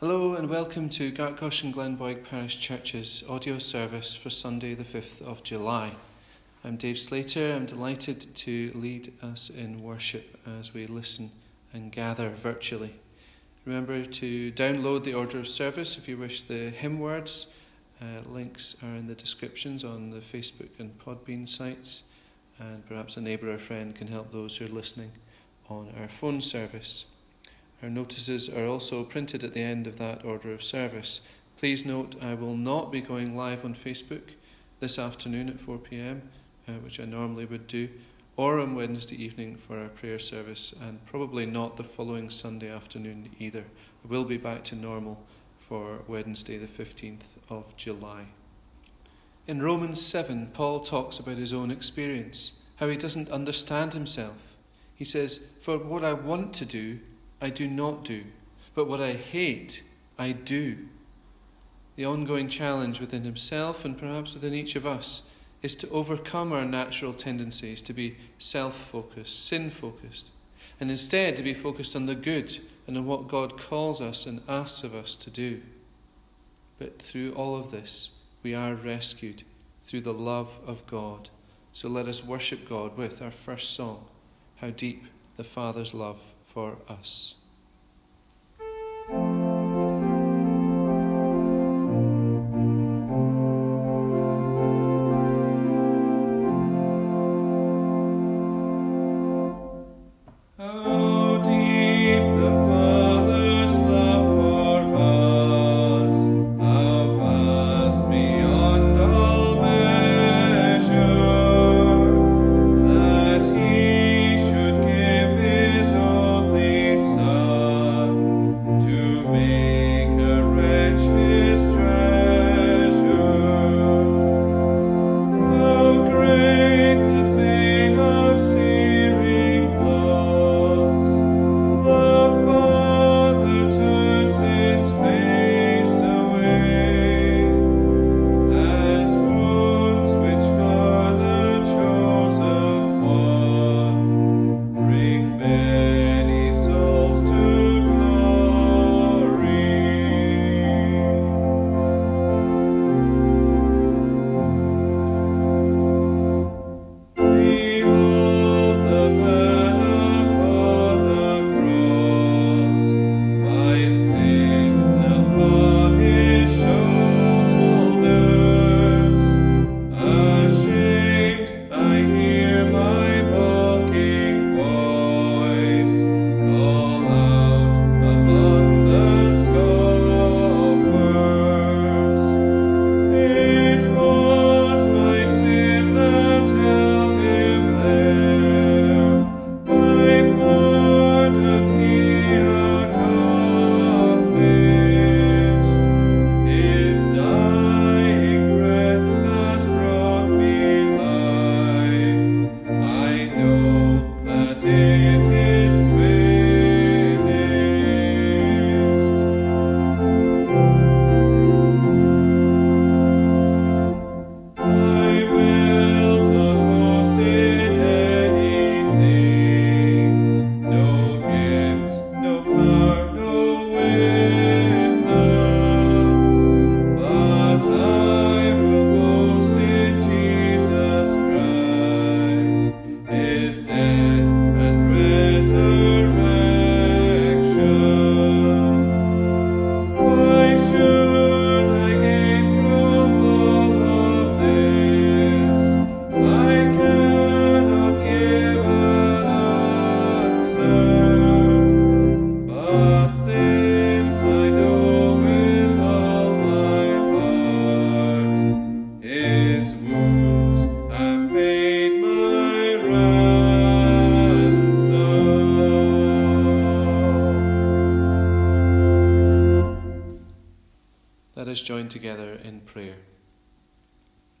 Hello and welcome to Gartcosh and Glenboig Parish Church's audio service for Sunday, the 5th of July. I'm Dave Slater. I'm delighted to lead us in worship as we listen and gather virtually. Remember to download the order of service if you wish the hymn words. Uh, links are in the descriptions on the Facebook and Podbean sites, and perhaps a neighbour or friend can help those who are listening on our phone service. Our notices are also printed at the end of that order of service. Please note I will not be going live on Facebook this afternoon at 4 pm, uh, which I normally would do, or on Wednesday evening for our prayer service, and probably not the following Sunday afternoon either. I will be back to normal for Wednesday, the 15th of July. In Romans 7, Paul talks about his own experience, how he doesn't understand himself. He says, For what I want to do, I do not do, but what I hate, I do. The ongoing challenge within himself and perhaps within each of us is to overcome our natural tendencies to be self focused, sin focused, and instead to be focused on the good and on what God calls us and asks of us to do. But through all of this, we are rescued through the love of God. So let us worship God with our first song, How Deep the Father's Love for us.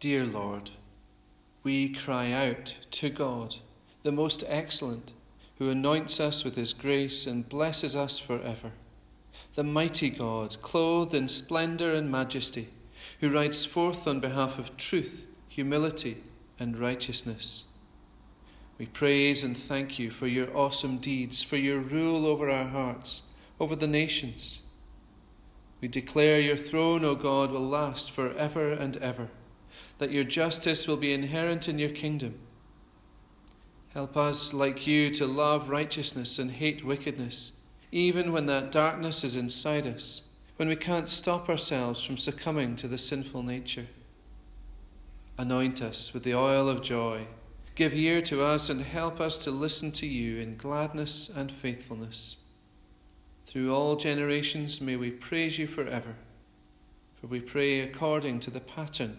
Dear Lord, we cry out to God, the most excellent, who anoints us with his grace and blesses us forever. The mighty God, clothed in splendour and majesty, who rides forth on behalf of truth, humility, and righteousness. We praise and thank you for your awesome deeds, for your rule over our hearts, over the nations We declare your throne, O God, will last for ever and ever, that your justice will be inherent in your kingdom. Help us, like you, to love righteousness and hate wickedness, even when that darkness is inside us, when we can't stop ourselves from succumbing to the sinful nature. Anoint us with the oil of joy. Give ear to us and help us to listen to you in gladness and faithfulness. Through all generations may we praise you forever, for we pray according to the pattern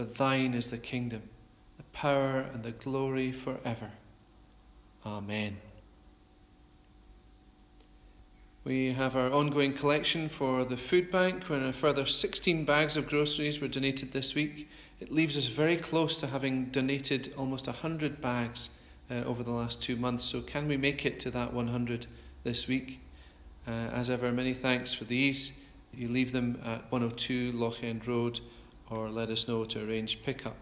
For thine is the kingdom, the power, and the glory forever. Amen. We have our ongoing collection for the food bank, where a further 16 bags of groceries were donated this week. It leaves us very close to having donated almost 100 bags uh, over the last two months. So, can we make it to that 100 this week? Uh, as ever, many thanks for these. You leave them at 102 Loch End Road or let us know to arrange pickup.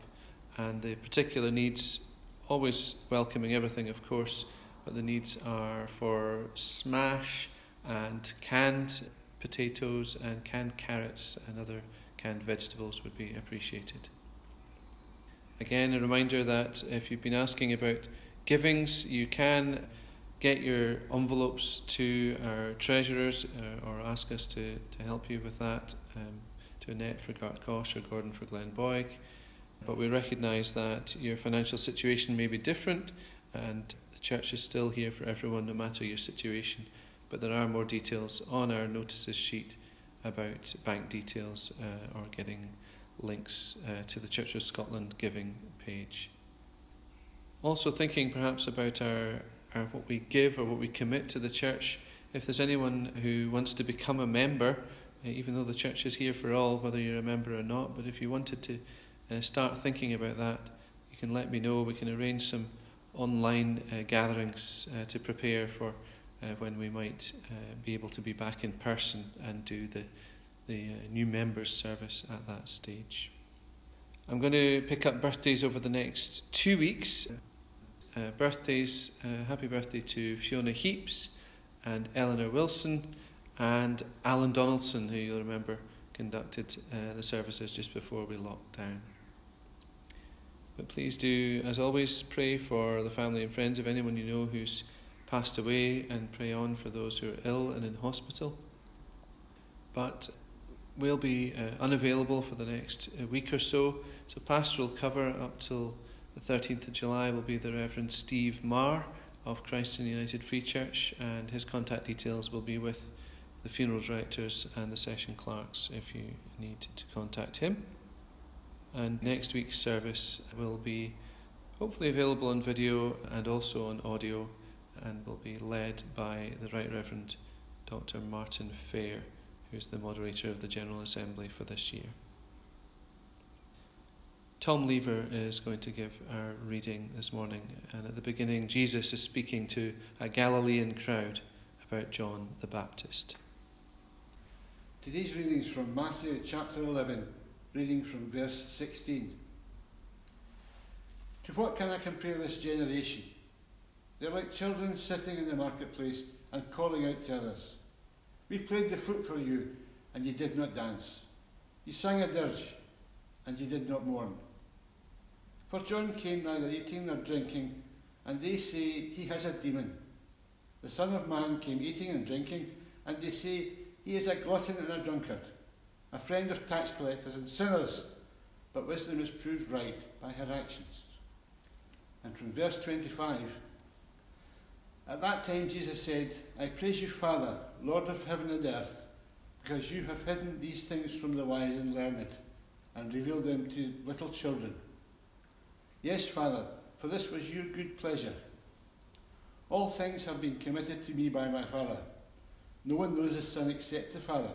And the particular needs, always welcoming everything, of course, but the needs are for smash and canned potatoes and canned carrots and other canned vegetables would be appreciated. Again, a reminder that if you've been asking about givings, you can get your envelopes to our treasurers uh, or ask us to, to help you with that, um, to Annette for Gartcosh or Gordon for Glenboig. But we recognise that your financial situation may be different and the church is still here for everyone no matter your situation. But there are more details on our notices sheet about bank details uh, or getting links uh, to the Church of Scotland giving page. Also, thinking perhaps about our or what we give or what we commit to the church. If there's anyone who wants to become a member, even though the church is here for all, whether you're a member or not, but if you wanted to uh, start thinking about that, you can let me know. We can arrange some online uh, gatherings uh, to prepare for uh, when we might uh, be able to be back in person and do the, the new members service at that stage. I'm going to pick up birthdays over the next two weeks. Uh, birthdays, uh, happy birthday to Fiona Heaps and Eleanor Wilson and Alan Donaldson, who you'll remember conducted uh, the services just before we locked down. But please do, as always, pray for the family and friends of anyone you know who's passed away and pray on for those who are ill and in hospital. But we'll be uh, unavailable for the next uh, week or so, so pastoral cover up till the 13th of July will be the Reverend Steve Marr of Chryston the United Free Church, and his contact details will be with the funeral directors and the session clerks if you need to contact him. And next week's service will be hopefully available on video and also on audio, and will be led by the Right Reverend Dr. Martin Fair, who's the moderator of the General Assembly for this year. Tom Lever is going to give our reading this morning. And at the beginning, Jesus is speaking to a Galilean crowd about John the Baptist. Today's reading is from Matthew chapter 11, reading from verse 16. To what can I compare this generation? They're like children sitting in the marketplace and calling out to others. We played the flute for you, and you did not dance. You sang a dirge, and you did not mourn. For John came neither eating nor drinking, and they say he has a demon. The Son of Man came eating and drinking, and they say he is a glutton and a drunkard, a friend of tax collectors and sinners. But wisdom is proved right by her actions. And from verse 25, at that time Jesus said, I praise you, Father, Lord of heaven and earth, because you have hidden these things from the wise and learned, and revealed them to little children. Yes, Father, for this was your good pleasure. All things have been committed to me by my Father. No one knows the Son except the Father,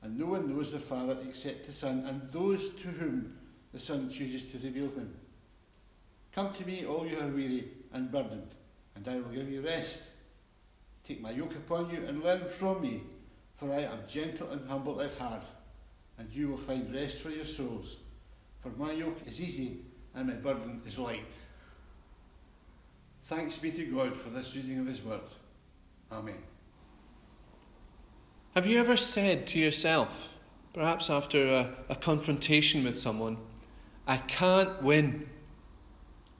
and no one knows the Father except the Son, and those to whom the Son chooses to reveal him. Come to me, all you are weary and burdened, and I will give you rest. Take my yoke upon you and learn from me, for I am gentle and humble at heart, and you will find rest for your souls. For my yoke is easy and my burden is light. Thanks be to God for this reading of His Word. Amen. Have you ever said to yourself, perhaps after a, a confrontation with someone, I can't win?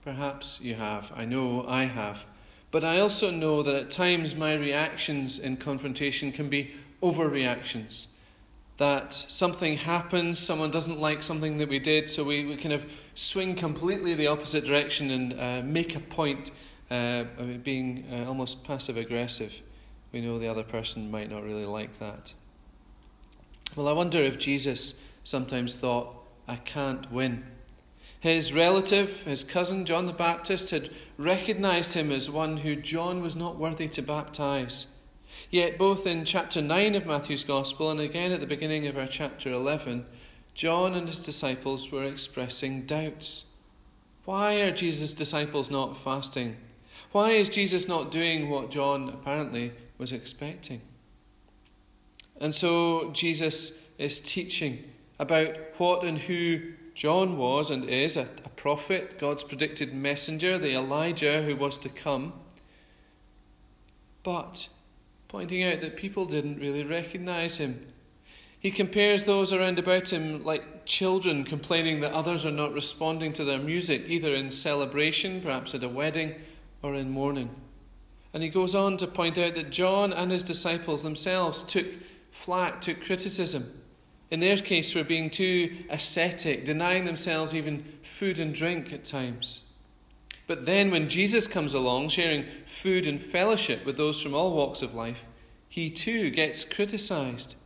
Perhaps you have. I know I have. But I also know that at times my reactions in confrontation can be overreactions. That something happens, someone doesn't like something that we did, so we, we kind of swing completely the opposite direction and uh, make a point, uh, being uh, almost passive aggressive we know the other person might not really like that. Well, I wonder if Jesus sometimes thought, I can't win. His relative, his cousin John the Baptist, had recognized him as one who John was not worthy to baptize. Yet, both in chapter 9 of Matthew's Gospel and again at the beginning of our chapter 11, John and his disciples were expressing doubts. Why are Jesus' disciples not fasting? Why is Jesus not doing what John apparently was expecting. And so Jesus is teaching about what and who John was and is a, a, prophet, God's predicted messenger, the Elijah who was to come. But pointing out that people didn't really recognize him. He compares those around about him like children complaining that others are not responding to their music, either in celebration, perhaps at a wedding, or in mourning. And he goes on to point out that John and his disciples themselves took flack, took criticism. In their case, for being too ascetic, denying themselves even food and drink at times. But then, when Jesus comes along, sharing food and fellowship with those from all walks of life, he too gets criticized.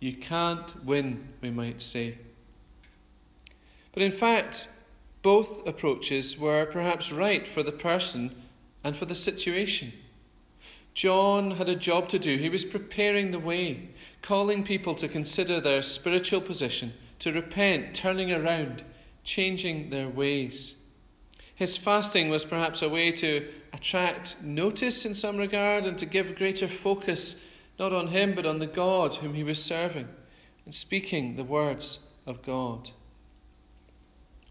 You can't win, we might say. But in fact, both approaches were perhaps right for the person and for the situation. John had a job to do. He was preparing the way, calling people to consider their spiritual position, to repent, turning around, changing their ways. His fasting was perhaps a way to attract notice in some regard and to give greater focus not on him but on the God whom he was serving and speaking the words of God.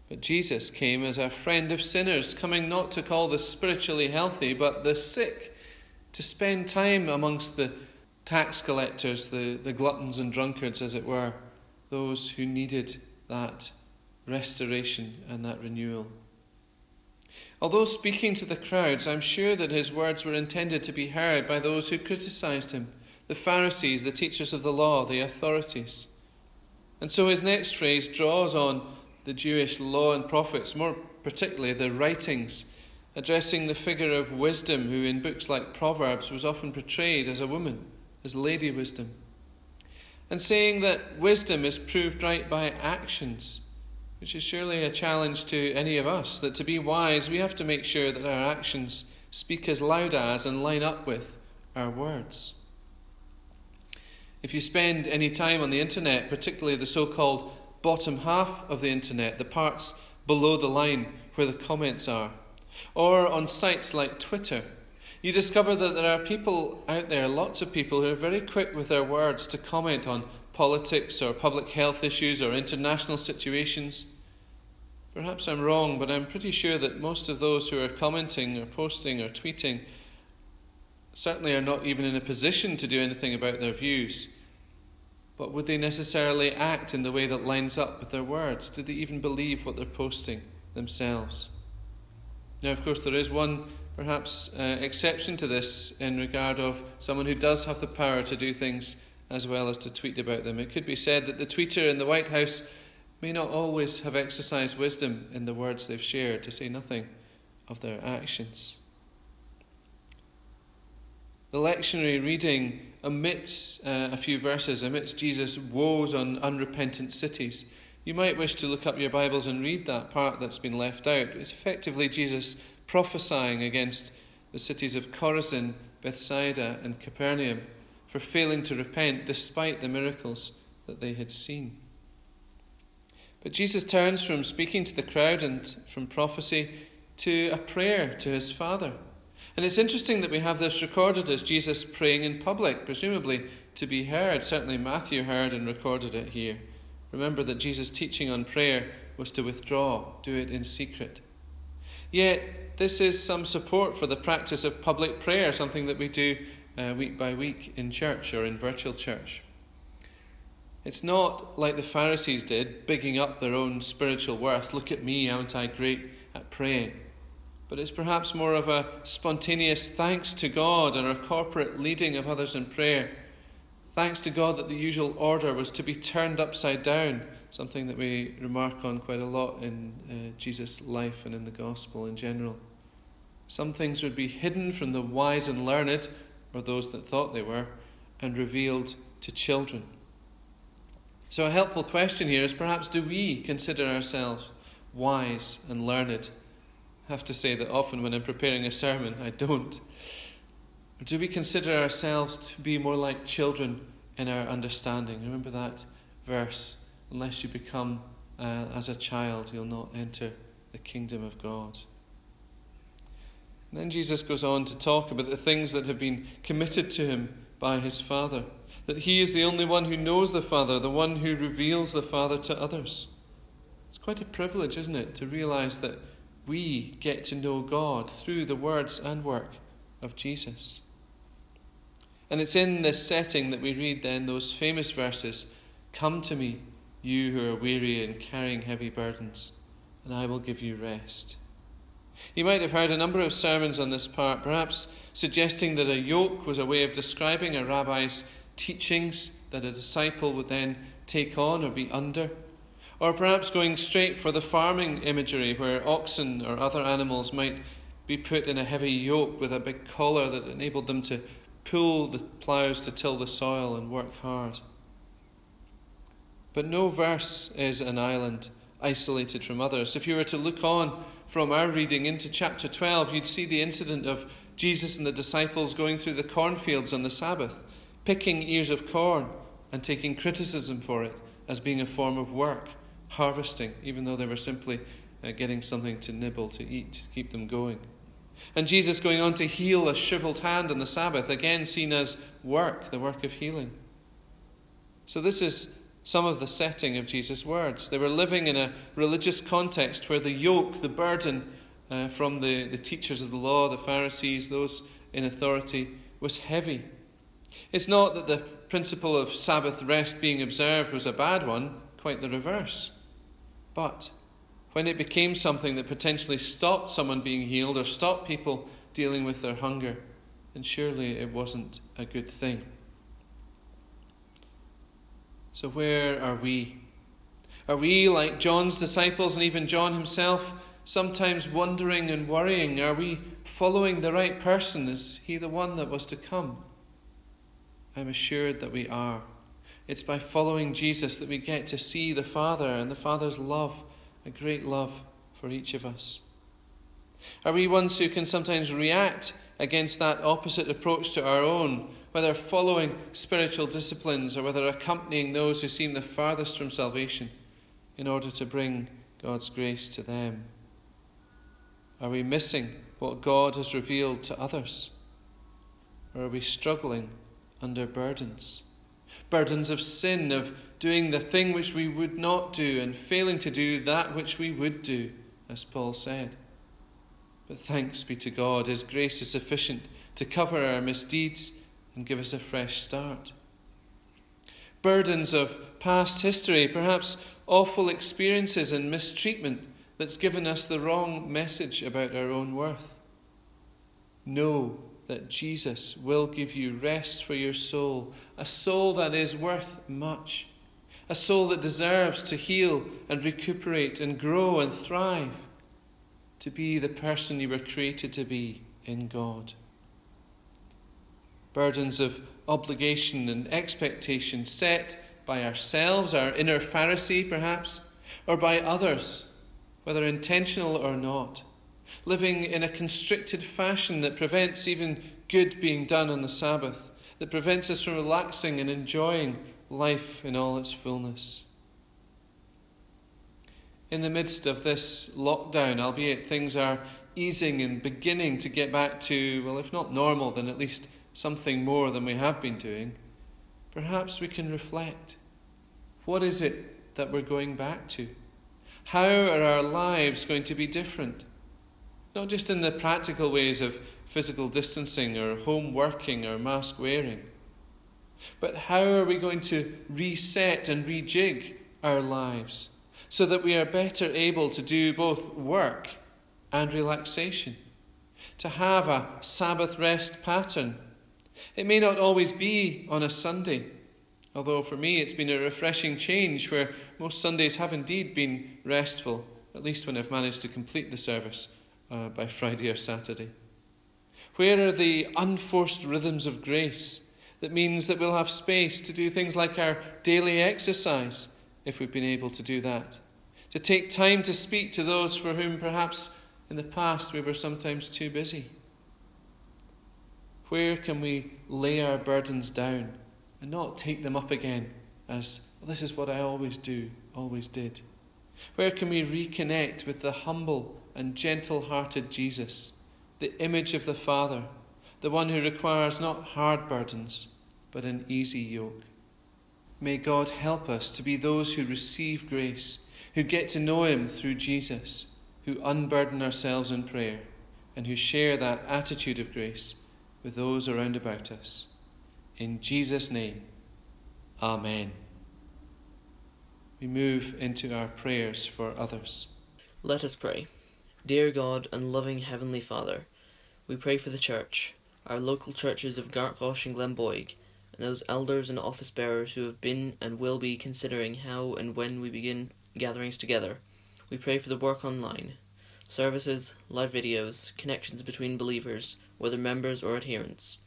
But Jesus came as a friend of sinners, coming not to call the spiritually healthy, but the sick, to spend time amongst the tax collectors, the, the gluttons and drunkards, as it were, those who needed that restoration and that renewal. Although speaking to the crowds, I'm sure that his words were intended to be heard by those who criticized him the Pharisees, the teachers of the law, the authorities. And so his next phrase draws on the Jewish law and prophets, more particularly the writings, addressing the figure of wisdom, who in books like Proverbs was often portrayed as a woman, as Lady Wisdom, and saying that wisdom is proved right by actions, which is surely a challenge to any of us, that to be wise, we have to make sure that our actions speak as loud as and line up with our words. If you spend any time on the internet, particularly the so called bottom half of the internet, the parts below the line where the comments are, or on sites like Twitter, you discover that there are people out there, lots of people, who are very quick with their words to comment on politics or public health issues or international situations. Perhaps I'm wrong, but I'm pretty sure that most of those who are commenting or posting or tweeting certainly are not even in a position to do anything about their views. But would they necessarily act in the way that lines up with their words? Do they even believe what they're posting themselves? Now, of course, there is one perhaps uh, exception to this in regard of someone who does have the power to do things as well as to tweet about them. It could be said that the tweeter in the White House may not always have exercised wisdom in the words they've shared, to say nothing of their actions. The lectionary reading omits uh, a few verses, omits Jesus' woes on unrepentant cities. You might wish to look up your Bibles and read that part that's been left out. It's effectively Jesus prophesying against the cities of Chorazin, Bethsaida, and Capernaum for failing to repent despite the miracles that they had seen. But Jesus turns from speaking to the crowd and from prophecy to a prayer to his Father. And it's interesting that we have this recorded as Jesus praying in public, presumably to be heard. Certainly, Matthew heard and recorded it here. Remember that Jesus' teaching on prayer was to withdraw, do it in secret. Yet, this is some support for the practice of public prayer, something that we do uh, week by week in church or in virtual church. It's not like the Pharisees did, bigging up their own spiritual worth. Look at me, aren't I great at praying? But it's perhaps more of a spontaneous thanks to God and a corporate leading of others in prayer. Thanks to God that the usual order was to be turned upside down, something that we remark on quite a lot in uh, Jesus' life and in the gospel in general. Some things would be hidden from the wise and learned, or those that thought they were, and revealed to children. So, a helpful question here is perhaps do we consider ourselves wise and learned I have to say that often when I'm preparing a sermon, I don't. Do we consider ourselves to be more like children in our understanding? Remember that verse unless you become uh, as a child, you'll not enter the kingdom of God. And then Jesus goes on to talk about the things that have been committed to him by his Father. That he is the only one who knows the Father, the one who reveals the Father to others. It's quite a privilege, isn't it, to realize that we get to know God through the words and work of Jesus. And it's in this setting that we read then those famous verses Come to me, you who are weary and carrying heavy burdens, and I will give you rest. You might have heard a number of sermons on this part, perhaps suggesting that a yoke was a way of describing a rabbi's teachings that a disciple would then take on or be under. Or perhaps going straight for the farming imagery where oxen or other animals might be put in a heavy yoke with a big collar that enabled them to pull the ploughs to till the soil and work hard. But no verse is an island isolated from others. If you were to look on from our reading into chapter 12, you'd see the incident of Jesus and the disciples going through the cornfields on the Sabbath, picking ears of corn and taking criticism for it as being a form of work harvesting, even though they were simply uh, getting something to nibble, to eat, to keep them going. And Jesus going on to heal a shriveled hand on the Sabbath, again seen as work, the work of healing. So, this is some of the setting of Jesus' words. They were living in a religious context where the yoke, the burden uh, from the, the teachers of the law, the Pharisees, those in authority, was heavy. It's not that the principle of Sabbath rest being observed was a bad one, quite the reverse. But when it became something that potentially stopped someone being healed or stopped people dealing with their hunger, then surely it wasn't a good thing. So, where are we? Are we, like John's disciples and even John himself, sometimes wondering and worrying? Are we following the right person? Is he the one that was to come? I'm assured that we are. It's by following Jesus that we get to see the Father and the Father's love, a great love for each of us. Are we ones who can sometimes react against that opposite approach to our own, whether following spiritual disciplines or whether accompanying those who seem the farthest from salvation in order to bring God's grace to them? Are we missing what God has revealed to others? Or are we struggling under burdens? Burdens of sin, of doing the thing which we would not do and failing to do that which we would do, as Paul said. But thanks be to God, His grace is sufficient to cover our misdeeds and give us a fresh start. Burdens of past history, perhaps awful experiences and mistreatment that's given us the wrong message about our own worth. Know that Jesus will give you rest for your soul, a soul that is worth much, a soul that deserves to heal and recuperate and grow and thrive, to be the person you were created to be in God. Burdens of obligation and expectation set by ourselves, our inner Pharisee perhaps, or by others, whether intentional or not living in a constricted fashion that prevents even good being done on the Sabbath, that prevents us from relaxing and enjoying life in all its fullness. In the midst of this lockdown, albeit things are easing and beginning to get back to, well, if not normal, then at least something more than we have been doing, perhaps we can reflect. What is it that we're going back to? How are our lives going to be different? Not just in the practical ways of physical distancing or home working or mask wearing, but how are we going to reset and rejig our lives so that we are better able to do both work and relaxation? To have a Sabbath rest pattern. It may not always be on a Sunday, although for me it's been a refreshing change where most Sundays have indeed been restful, at least when I've managed to complete the service uh, by Friday or Saturday. Where are the unforced rhythms of grace that means that we'll have space to do things like our daily exercise, if we've been able to do that? To take time to speak to those for whom perhaps in the past we were sometimes too busy? Where can we lay our burdens down and not take them up again as, well, this is what I always do, always did? Where can we reconnect with the humble and gentle hearted Jesus, the image of the Father, the one who requires not hard burdens, but an easy yoke? May God help us to be those who receive grace, who get to know Him through Jesus, who unburden ourselves in prayer, and who share that attitude of grace with those around about us. In Jesus' name, Amen. We move into our prayers for others. Let us pray. Dear God and loving Heavenly Father, we pray for the Church, our local churches of Gartcosh and Glenboig, and those elders and office bearers who have been and will be considering how and when we begin gatherings together. We pray for the work online, services, live videos, connections between believers, whether members or adherents.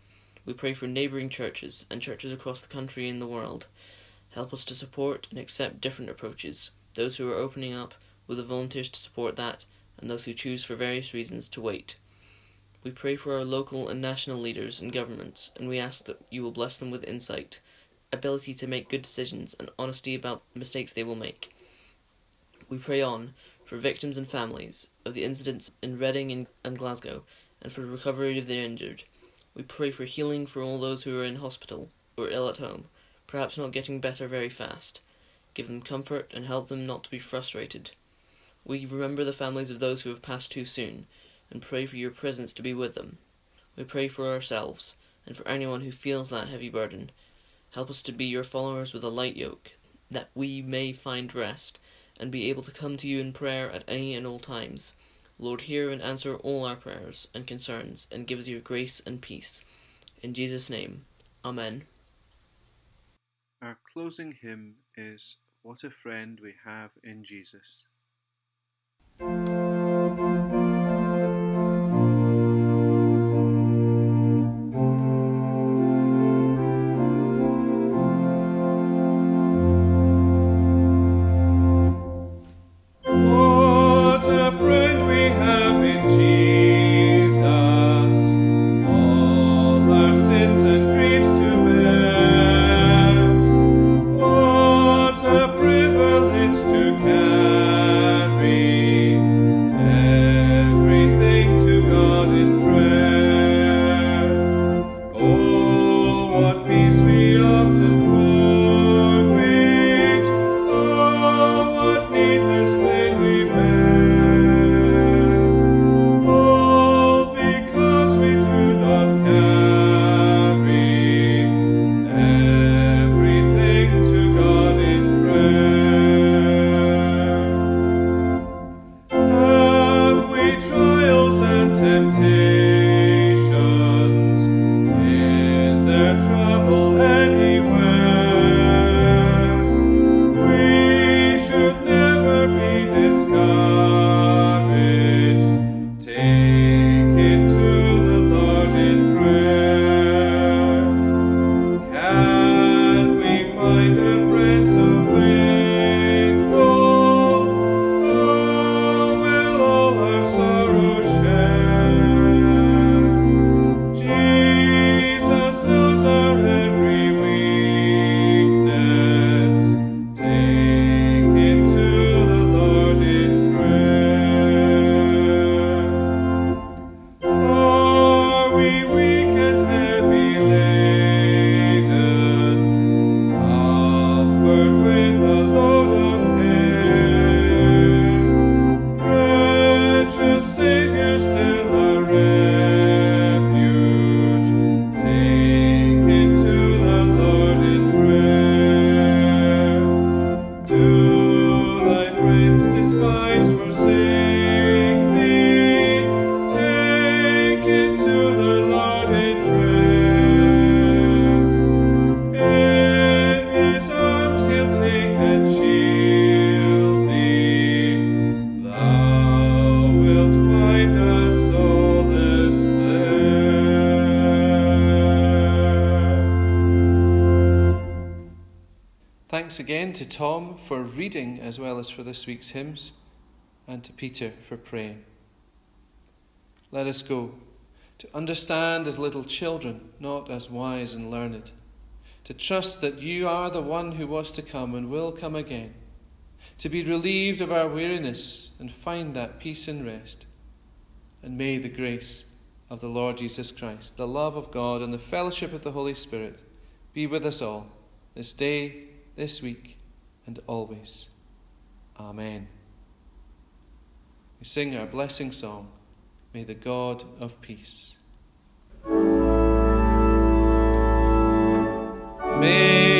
We pray for neighbouring churches and churches across the country and the world. Help us to support and accept different approaches, those who are opening up with the volunteers to support that, and those who choose for various reasons to wait. We pray for our local and national leaders and governments, and we ask that you will bless them with insight, ability to make good decisions, and honesty about the mistakes they will make. We pray on for victims and families of the incidents in Reading and Glasgow, and for the recovery of the injured. We pray for healing for all those who are in hospital or ill at home, perhaps not getting better very fast. Give them comfort and help them not to be frustrated. We remember the families of those who have passed too soon, and pray for your presence to be with them. We pray for ourselves, and for anyone who feels that heavy burden. Help us to be your followers with a light yoke, that we may find rest, and be able to come to you in prayer at any and all times. Lord, hear and answer all our prayers and concerns, and give us your grace and peace. In Jesus' name, Amen. Our closing hymn is What a Friend We Have in Jesus. Tom for reading as well as for this week's hymns, and to Peter for praying. Let us go to understand as little children, not as wise and learned, to trust that you are the one who was to come and will come again, to be relieved of our weariness and find that peace and rest. And may the grace of the Lord Jesus Christ, the love of God, and the fellowship of the Holy Spirit be with us all this day, this week, and always. Amen. We sing our blessing song. May the God of peace. May